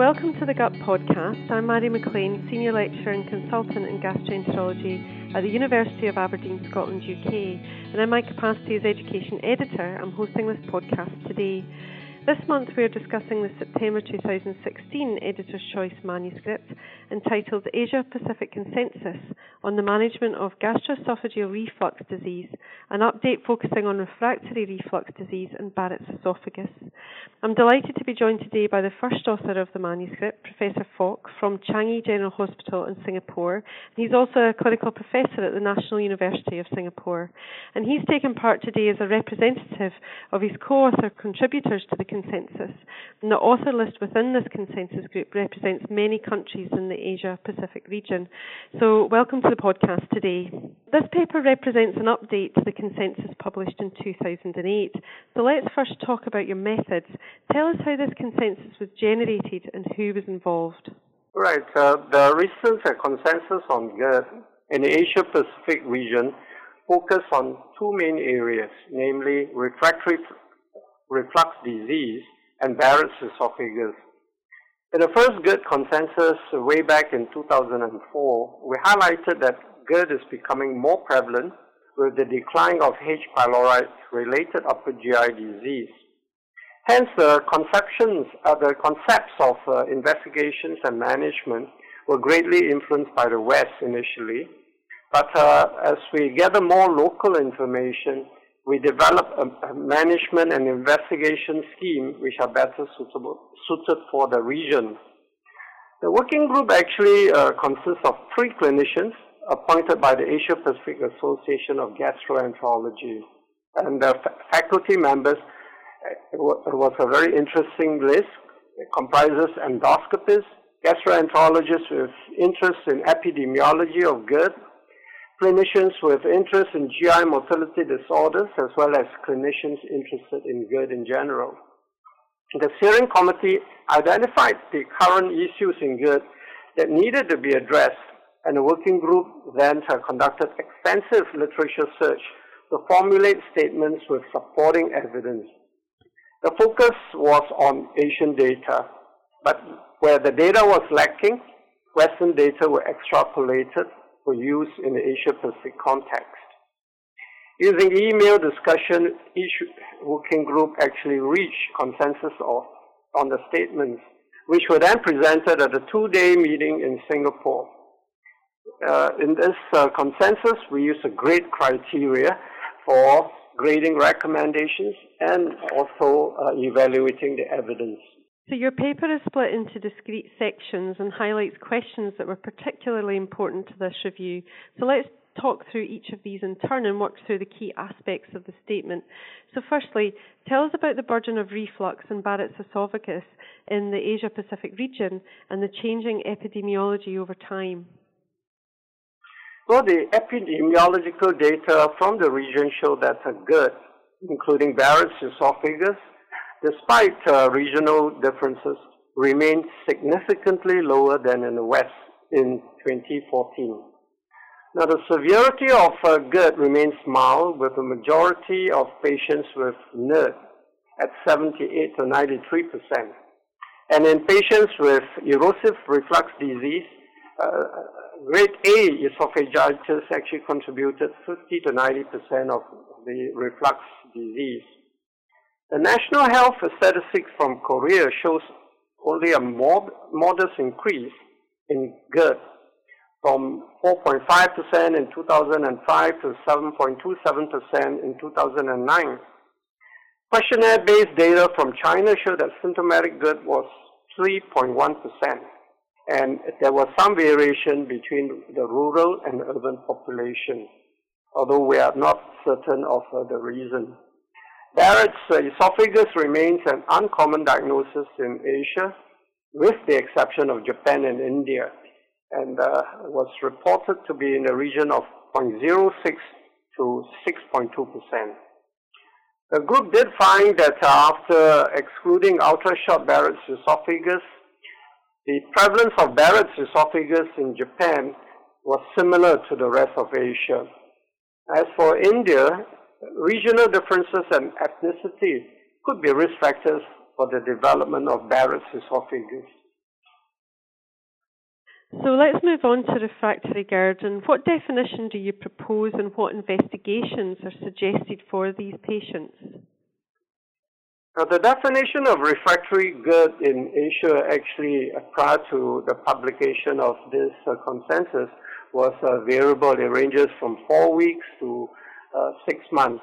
welcome to the GUT podcast. I'm Mairi McLean, Senior Lecturer and Consultant in Gastroenterology at the University of Aberdeen, Scotland, UK, and in my capacity as Education Editor, I'm hosting this podcast today. This month we are discussing the September 2016 Editor's Choice manuscript entitled Asia Pacific Consensus on the Management of Gastroesophageal Reflux Disease, an update focusing on refractory reflux disease and Barrett's esophagus. I'm delighted to be joined today by the first author of the manuscript, Professor Fock from Changi General Hospital in Singapore. He's also a clinical professor at the National University of Singapore. And he's taken part today as a representative of his co-author contributors to the consensus. And the author list within this consensus group represents many countries in the Asia Pacific region. So, welcome to the podcast today. This paper represents an update to the consensus published in 2008. So, let's first talk about your methods. Tell us how this consensus was generated and who was involved. Right. Uh, the recent uh, consensus on GERD in the Asia Pacific region focus on two main areas, namely refractory reflux disease, and Barrett's esophagus. In the first GERD consensus way back in 2004, we highlighted that GERD is becoming more prevalent with the decline of H. pylori related upper GI disease. Hence, the conceptions, uh, the concepts of uh, investigations and management were greatly influenced by the West initially. But uh, as we gather more local information, we develop a, a, management and investigation scheme which are better suitable, suited for the region. The working group actually uh, consists of three clinicians appointed by the Asia Pacific Association of Gastroenterology. And the faculty members, uh, it was a very interesting list. It comprises endoscopists, gastroenterologists with interest in epidemiology of GERD, clinicians with interest in GI motility disorders as well as clinicians interested in GERD in general. The steering committee identified the current issues in GERD that needed to be addressed, and the working group then conducted extensive literature search to formulate statements with supporting evidence. The focus was on Asian data, but where the data was lacking, Western data were extrapolated for use in the Asia Pacific context. Using email discussion, each working group actually reached consensus of, on the statements, which were then presented at a two-day meeting in Singapore. Uh, in this uh, consensus, we use a GRADE criteria for grading recommendations and also uh, evaluating the evidence. So your paper is split into discrete sections and highlights questions that were particularly important to this review. So let's talk through each of these in turn and work through the key aspects of the statement. So firstly, tell us about the burden of reflux and Barrett's esophagus in the Asia Pacific region and the changing epidemiology over time. Well, the epidemiological data from the region show that are good, including Barrett's esophagus, despite uh, regional differences, remained significantly lower than in the West in 2014. Now, the severity of uh, GERD remains mild, with a majority of patients with NERD at 78 to 93 percent. And in patients with erosive reflux disease, uh, grade A esophagitis actually contributed 50 to 90 percent of the reflux disease. The national health statistics from Korea shows only a mod- modest increase in GERD from 4.5% in 2005 to 7.27% in 2009. Questionnaire-based data from China showed that symptomatic GERD was 3.1%, and there was some variation between the rural and urban population, although we are not certain of uh, the reason. Barrett's esophagus remains an uncommon diagnosis in Asia, with the exception of Japan and India, and uh, was reported to be in the region of 0.06 to 6.2 percent. The group did find that after excluding ultra-short Barrett's esophagus, the prevalence of Barrett's esophagus in Japan was similar to the rest of Asia. As for India, regional differences and ethnicity could be risk factors for the development of Barrett's esophagus. So let's move on to refractory GERD and what definition do you propose and what investigations are suggested for these patients? Now, the definition of refractory GERD in Asia actually uh, prior to the publication of this uh, consensus was uh, variable. It ranges from four weeks to uh, six months.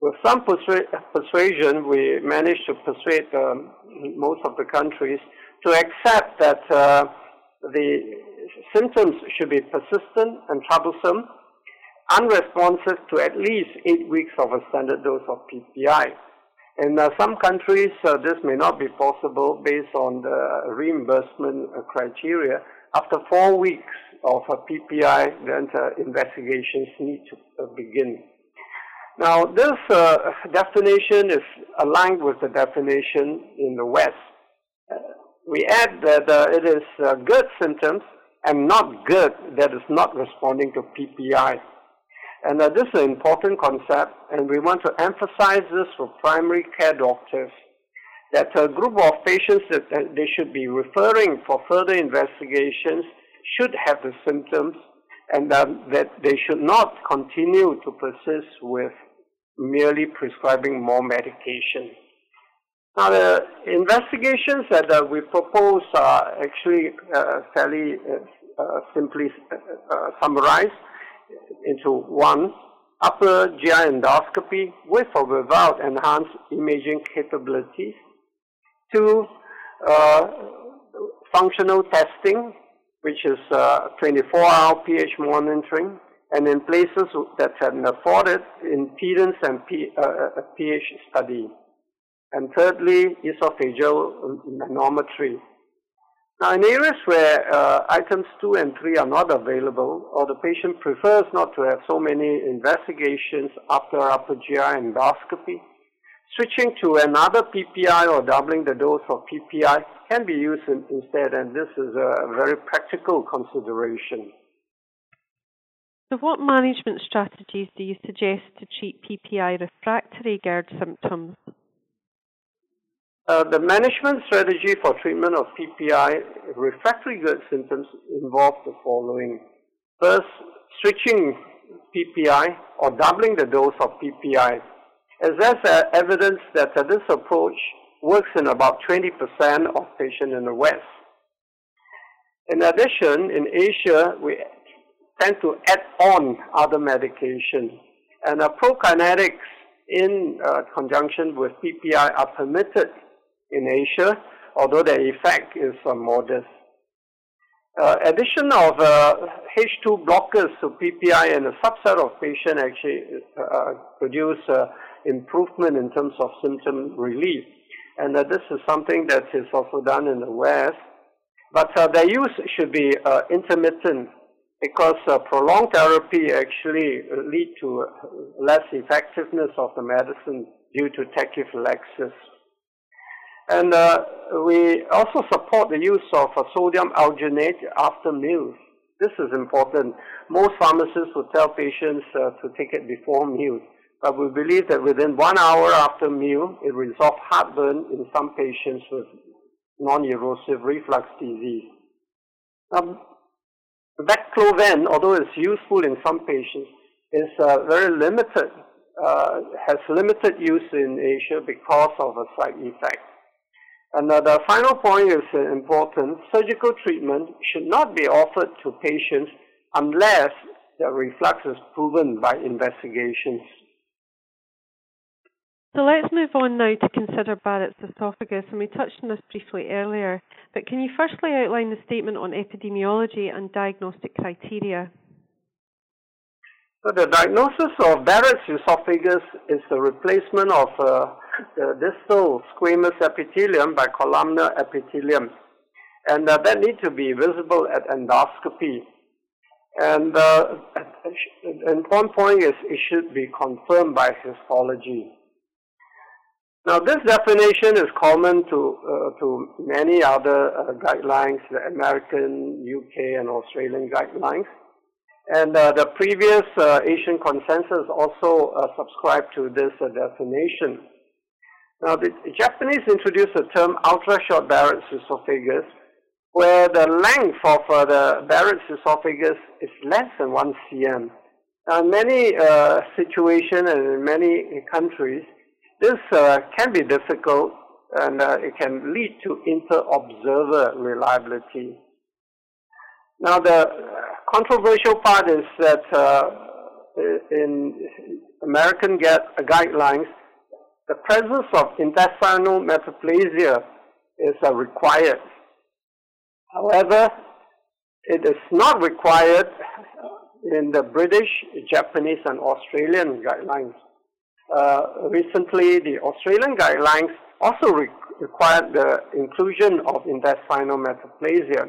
With some persuasion, we managed to persuade um, most of the countries to accept that uh, the symptoms should be persistent and troublesome, unresponsive to at least eight weeks of a standard dose of PPI. In uh, some countries, uh, this may not be possible based on the reimbursement criteria. After four weeks of a PPI, then uh, investigations need to uh, begin. Now, this uh, definition is aligned with the definition in the West. Uh, we add that it is GERD symptoms and not GERD that is not responding to PPI. And uh, this is an important concept, and we want to emphasize this for primary care doctors that a group of patients that, that they should be referring for further investigations should have the symptoms and um, that they should not continue to persist with merely prescribing more medication. Now, the investigations that uh, we propose are actually uh, fairly uh, uh simply uh, uh, summarized into one, upper GI endoscopy with or without enhanced imaging capabilities. Two, functional testing, which is 24-hour uh, pH monitoring, and in places that can afford it, impedance and P, uh, pH study. And thirdly, esophageal manometry. Now, in areas where uh, items 2 and 3 are not available, or the patient prefers not to have so many investigations after upper GI endoscopy, switching to another PPI or doubling the dose of PPI can be used in, instead, and this is a very practical consideration. So, what management strategies do you suggest to treat PPI refractory GERD symptoms? Uh, the management strategy for treatment of PPI refractory GERD symptoms involve the following. First, switching PPI or doubling the dose of PPI. As there's uh, evidence that uh, this approach works in about 20% of patients in the West. In addition, in Asia, we tend to add on other medication. And uh, prokinetics in uh, conjunction with PPI are permitted in Asia, although their effect is uh, modest. Uh, addition of uh, H2 blockers to PPI in a subset of patients actually uh, produce uh, improvement in terms of symptom relief. And uh, this is something that is also done in the West. But their use should be intermittent because prolonged therapy actually lead to less effectiveness of the medicine due to tachyphylaxis. And uh, we also support the use of uh, sodium alginate after meals. This is important. Most pharmacists would tell patients uh, to take it before meals, but we believe that within one hour after meal, it resolves heartburn in some patients with non-erosive reflux disease. Um, Baclofen, although it's useful in some patients, is uh, very limited, uh, has limited use in Asia because of a side effect. And the final point is important. Surgical treatment should not be offered to patients unless the reflux is proven by investigations. So let's move on now to consider Barrett's esophagus, and we touched on this briefly earlier. But can you firstly outline the statement on epidemiology and diagnostic criteria? So the diagnosis of Barrett's esophagus is the replacement of uh, the distal squamous epithelium by columnar epithelium. And uh, that needs to be visible at endoscopy. And, uh, and one point is it should be confirmed by histology. Now, this definition is common to, uh, to many other uh, guidelines, the American, UK, and Australian guidelines. And uh, the previous uh, Asian consensus also uh, subscribed to this uh, definition. Now, the Japanese introduced the term ultra-short Barrett's esophagus where the length of the Barrett's esophagus is less than 1 cm. Now, in many situations and in many countries, this uh, can be difficult and uh, it can lead to inter-observer reliability. Now, the controversial part is that uh, in American guidelines, the presence of intestinal metaplasia is uh, required. However, it is not required in the British, Japanese, and Australian guidelines. Uh, recently, the Australian guidelines also re- required the inclusion of intestinal metaplasia.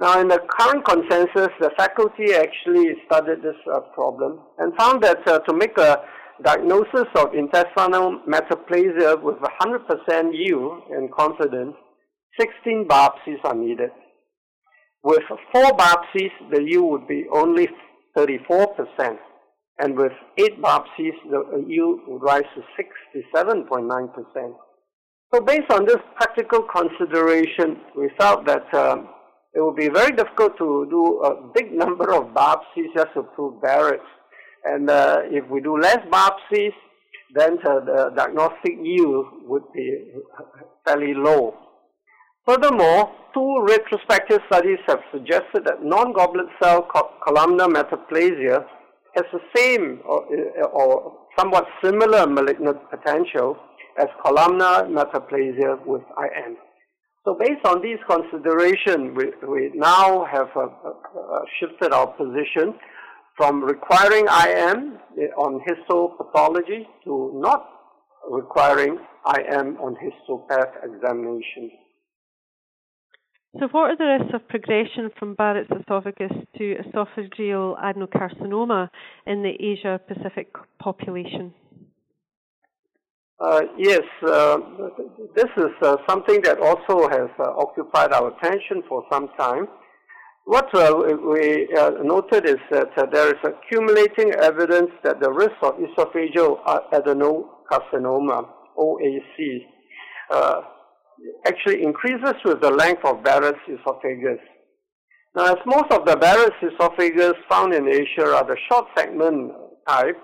Now, in the current consensus, the faculty actually studied this uh, problem and found that uh, to make a diagnosis of intestinal metaplasia with 100% yield and confidence, 16 biopsies are needed. With four biopsies, the yield would be only 34%, and with eight biopsies, the yield would rise to 67.9%. So based on this practical consideration, we felt that um, it would be very difficult to do a big number of biopsies just to prove Barrett's. And uh, if we do less biopsies, then uh, the diagnostic yield would be fairly low. Furthermore, two retrospective studies have suggested that non-goblet cell columnar metaplasia has the same or, or somewhat similar malignant potential as columnar metaplasia with IM. So based on these considerations, we, we now have uh, uh, shifted our position from requiring IM on histopathology to not requiring IM on histopath examination. So, what are the risks of progression from Barrett's esophagus to esophageal adenocarcinoma in the Asia Pacific population? Uh, yes, uh, this is uh, something that also has uh, occupied our attention for some time. What uh, we uh, noted is that there is accumulating evidence that the risk of esophageal adenocarcinoma, OAC, actually increases with the length of Barrett's esophagus. Now, as most of the Barrett's esophagus found in Asia are the short segment type,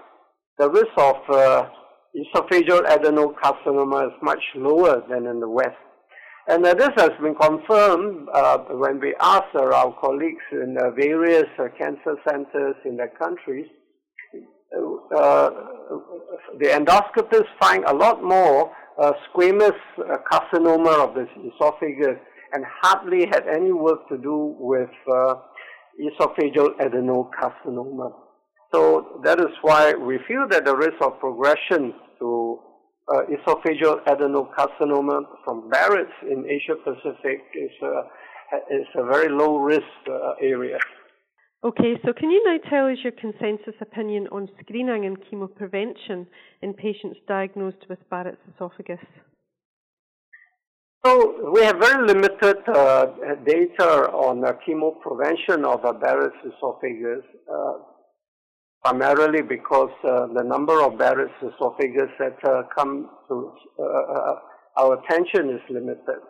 the risk of uh, esophageal adenocarcinoma is much lower than in the West. And uh, this has been confirmed uh, when we asked uh, our colleagues in various uh, cancer centers in the countries. Uh, the endoscopists find a lot more uh, squamous uh, carcinoma of the esophagus and hardly had any work to do with uh, esophageal adenocarcinoma. So that is why we feel that the risk of progression to uh, esophageal adenocarcinoma from Barrett's in Asia Pacific is, is a very low risk area. Okay, so can you now tell us your consensus opinion on screening and chemoprevention in patients diagnosed with Barrett's esophagus? So we have very limited uh, data on uh, chemoprevention of uh, Barrett's esophagus, uh, primarily because uh, the number of Barrett's esophagus that uh, come to our attention is limited.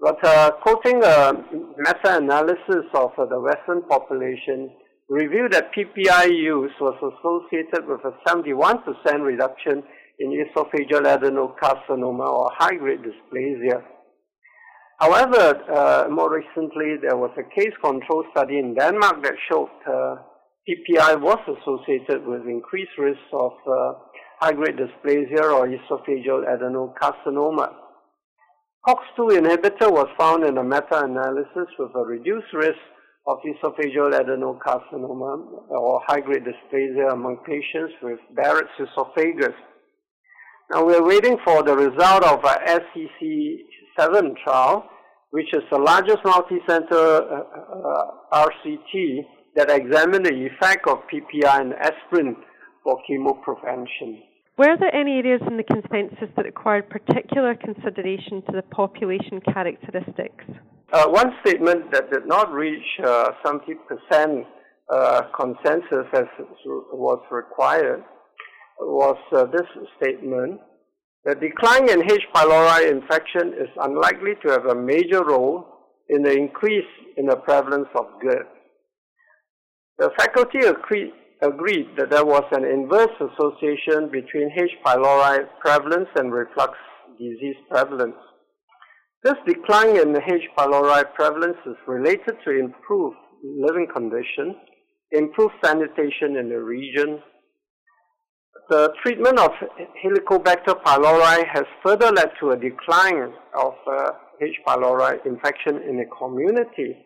But uh, quoting a meta-analysis of uh, the Western population, revealed that PPI use was associated with a 71% reduction in esophageal adenocarcinoma or high-grade dysplasia. However, uh, more recently, there was a case control study in Denmark that showed uh, PPI was associated with increased risk of uh, high-grade dysplasia or esophageal adenocarcinoma. COX-2 inhibitor was found in a meta-analysis with a reduced risk of esophageal adenocarcinoma or high-grade dysplasia among patients with Barrett's esophagus. Now we're waiting for the result of our SEC7 trial, which is the largest multi-center uh, uh, RCT that examined the effect of PPI and aspirin for chemoprevention. Were there any areas in the consensus that required particular consideration to the population characteristics? Uh, one statement that did not reach uh, 70% uh, consensus as was required was uh, this statement. The decline in H. pylori infection is unlikely to have a major role in the increase in the prevalence of GERD. The faculty agreed, agreed that there was an inverse association between H. pylori prevalence and reflux disease prevalence. This decline in H. pylori prevalence is related to improved living conditions, improved sanitation in the region. The treatment of Helicobacter pylori has further led to a decline of uh, H. pylori infection in the community.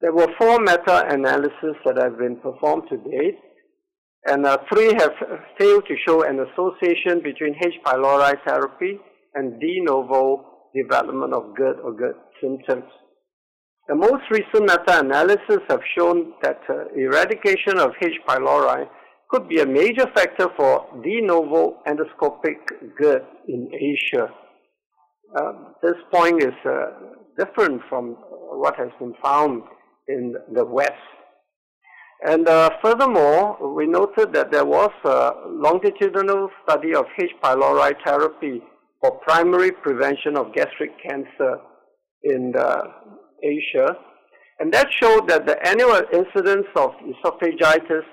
There were four meta-analyses that have been performed to date, and uh, three have failed to show an association between H. pylori therapy and de novo development of GERD or GERD symptoms. The most recent meta-analysis have shown that uh, eradication of H. pylori could be a major factor for de novo endoscopic GERD in Asia. Uh, this point is uh, different from what has been found in the West. And uh, furthermore, we noted that there was a longitudinal study of H. pylori therapy for primary prevention of gastric cancer in uh, Asia. And that showed that the annual incidence of esophagitis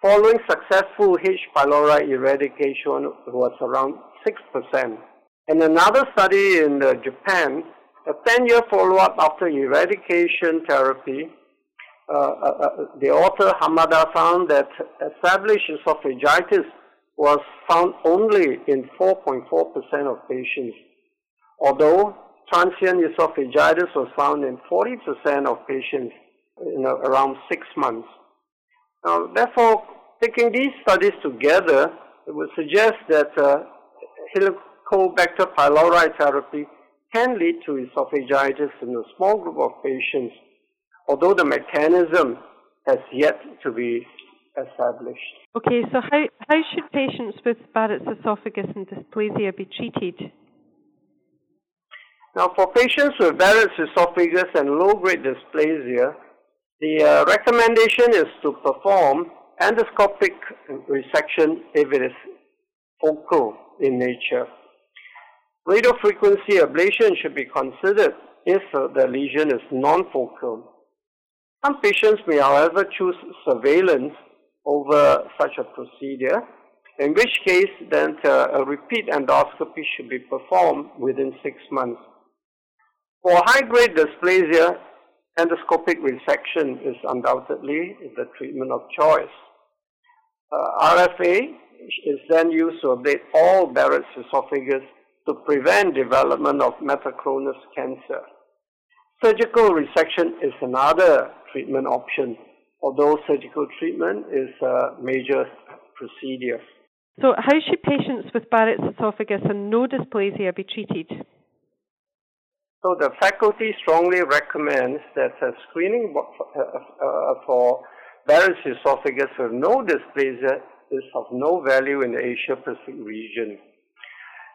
following successful H. pylori eradication was around 6%. And another study in uh, Japan, a 10-year follow-up after eradication therapy, uh, uh, uh the author Hamada found that established esophagitis was found only in 4.4% of patients, although transient esophagitis was found in 40% of patients in around six months. Now, therefore, taking these studies together, it would suggest that uh, Helicobacter pylori therapy can lead to esophagitis in a small group of patients, although the mechanism has yet to be established. Okay, so how, how should patients with Barrett's esophagus and dysplasia be treated? Now, for patients with Barrett's esophagus and low-grade dysplasia, the uh, recommendation is to perform endoscopic resection if it is focal in nature. Radiofrequency ablation should be considered if the lesion is non-focal. Some patients may, however, choose surveillance over such a procedure, in which case then uh, a repeat endoscopy should be performed within six months. For high-grade dysplasia, endoscopic resection is undoubtedly the treatment of choice. Uh, RFA is then used to ablate all Barrett's esophagus to prevent development of metachronous cancer. Surgical resection is another treatment option, although surgical treatment is a major procedure. So, how should patients with Barrett's esophagus and no dysplasia be treated? So, the faculty strongly recommends that screening uh, uh, for Barrett's esophagus with no dysplasia is of no value in the Asia Pacific region.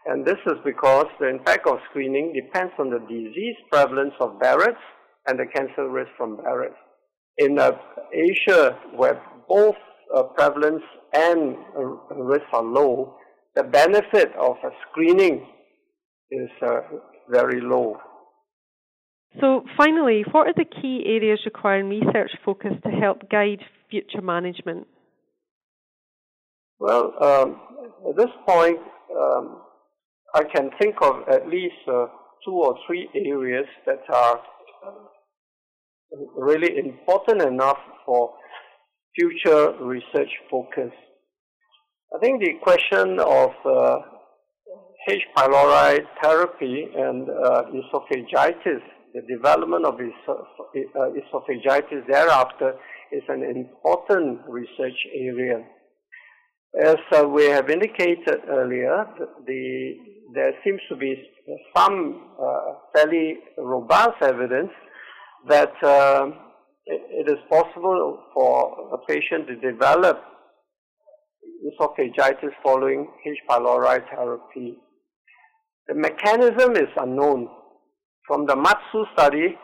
And this is because the impact of screening depends on the disease prevalence of Barrett's and the cancer risk from Barrett's. In uh, Asia, where both uh, prevalence and uh, risk are low, the benefit of screening is uh, very low. So, finally, what are the key areas requiring research focus to help guide future management? Well, um, at this point, um, I can think of at least uh, two or three areas that are really important enough for future research focus. I think the question of uh, H. pylori therapy and uh, esophagitis, the development of uh, esophagitis thereafter is an important research area. As uh, we have indicated earlier, the, there seems to be some uh, fairly robust evidence that uh, it is possible for a patient to develop esophagitis following H. pylori therapy. The mechanism is unknown. From the MATSU study,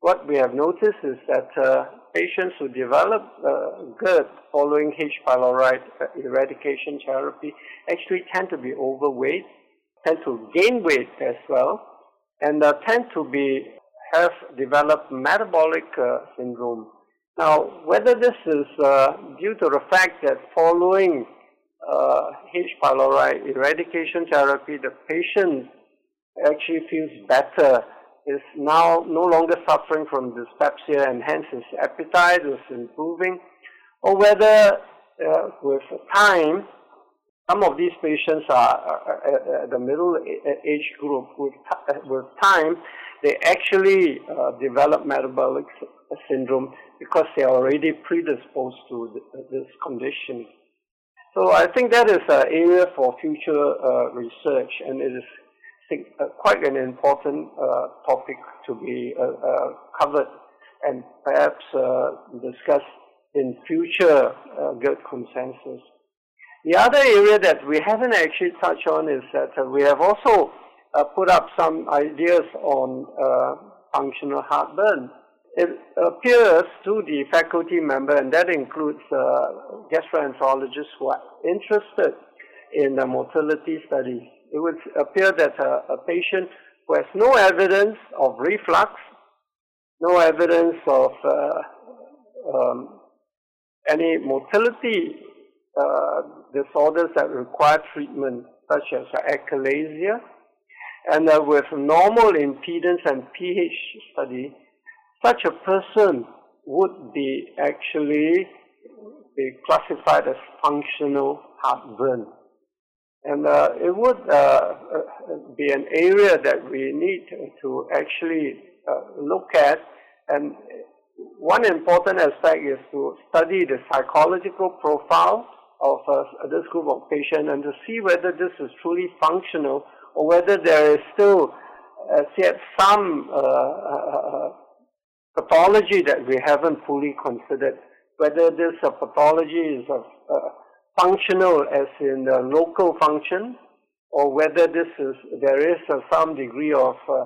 what we have noticed is that uh, patients who develop uh, GERD following H. pylori eradication therapy actually tend to be overweight, tend to gain weight as well, and uh, tend to be have developed metabolic uh, syndrome. Now, whether this is uh, due to the fact that following uh, H. pylori eradication therapy, the patient actually feels better, is now no longer suffering from dyspepsia and hence his appetite is improving, or whether uh, with time, some of these patients are the middle age group. With, with time, they actually uh, develop metabolic syndrome because they are already predisposed to this condition. So I think that is an area for future uh, research, and it is uh, quite an important uh, topic to be uh, uh, covered and perhaps discussed in future GERD consensus. The other area that we haven't actually touched on is that we have also put up some ideas on functional heartburn it appears to the faculty member, and that includes uh, gastroenterologists who are interested in the motility studies. It would appear that a, a patient who has no evidence of reflux, no evidence of uh, um, any motility uh, disorders that require treatment, such as achalasia, and uh, with normal impedance and pH study, such a person would be actually be classified as functional heartburn. And uh, it would uh, uh be an area that we need to actually uh, look at. And one important aspect is to study the psychological profile of uh, this group of patients and to see whether this is truly functional or whether there is still uh, some pathology that we haven't fully considered, whether this uh, pathology is uh, functional as in the local function, or whether this is there is uh, some degree of uh,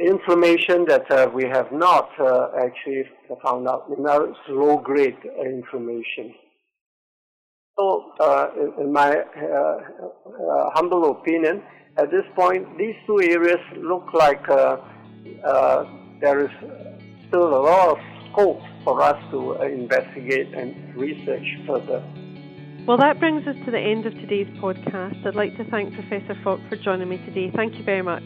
inflammation that uh, we have not uh, actually found out. Now it's low grade inflammation. So, uh, in, in, my uh, uh, humble opinion, at this point, these two areas look like there is still a lot of scope for us to uh, investigate and research further. Well, that brings us to the end of today's podcast. I'd like to thank Professor Fock for joining me today. Thank you very much.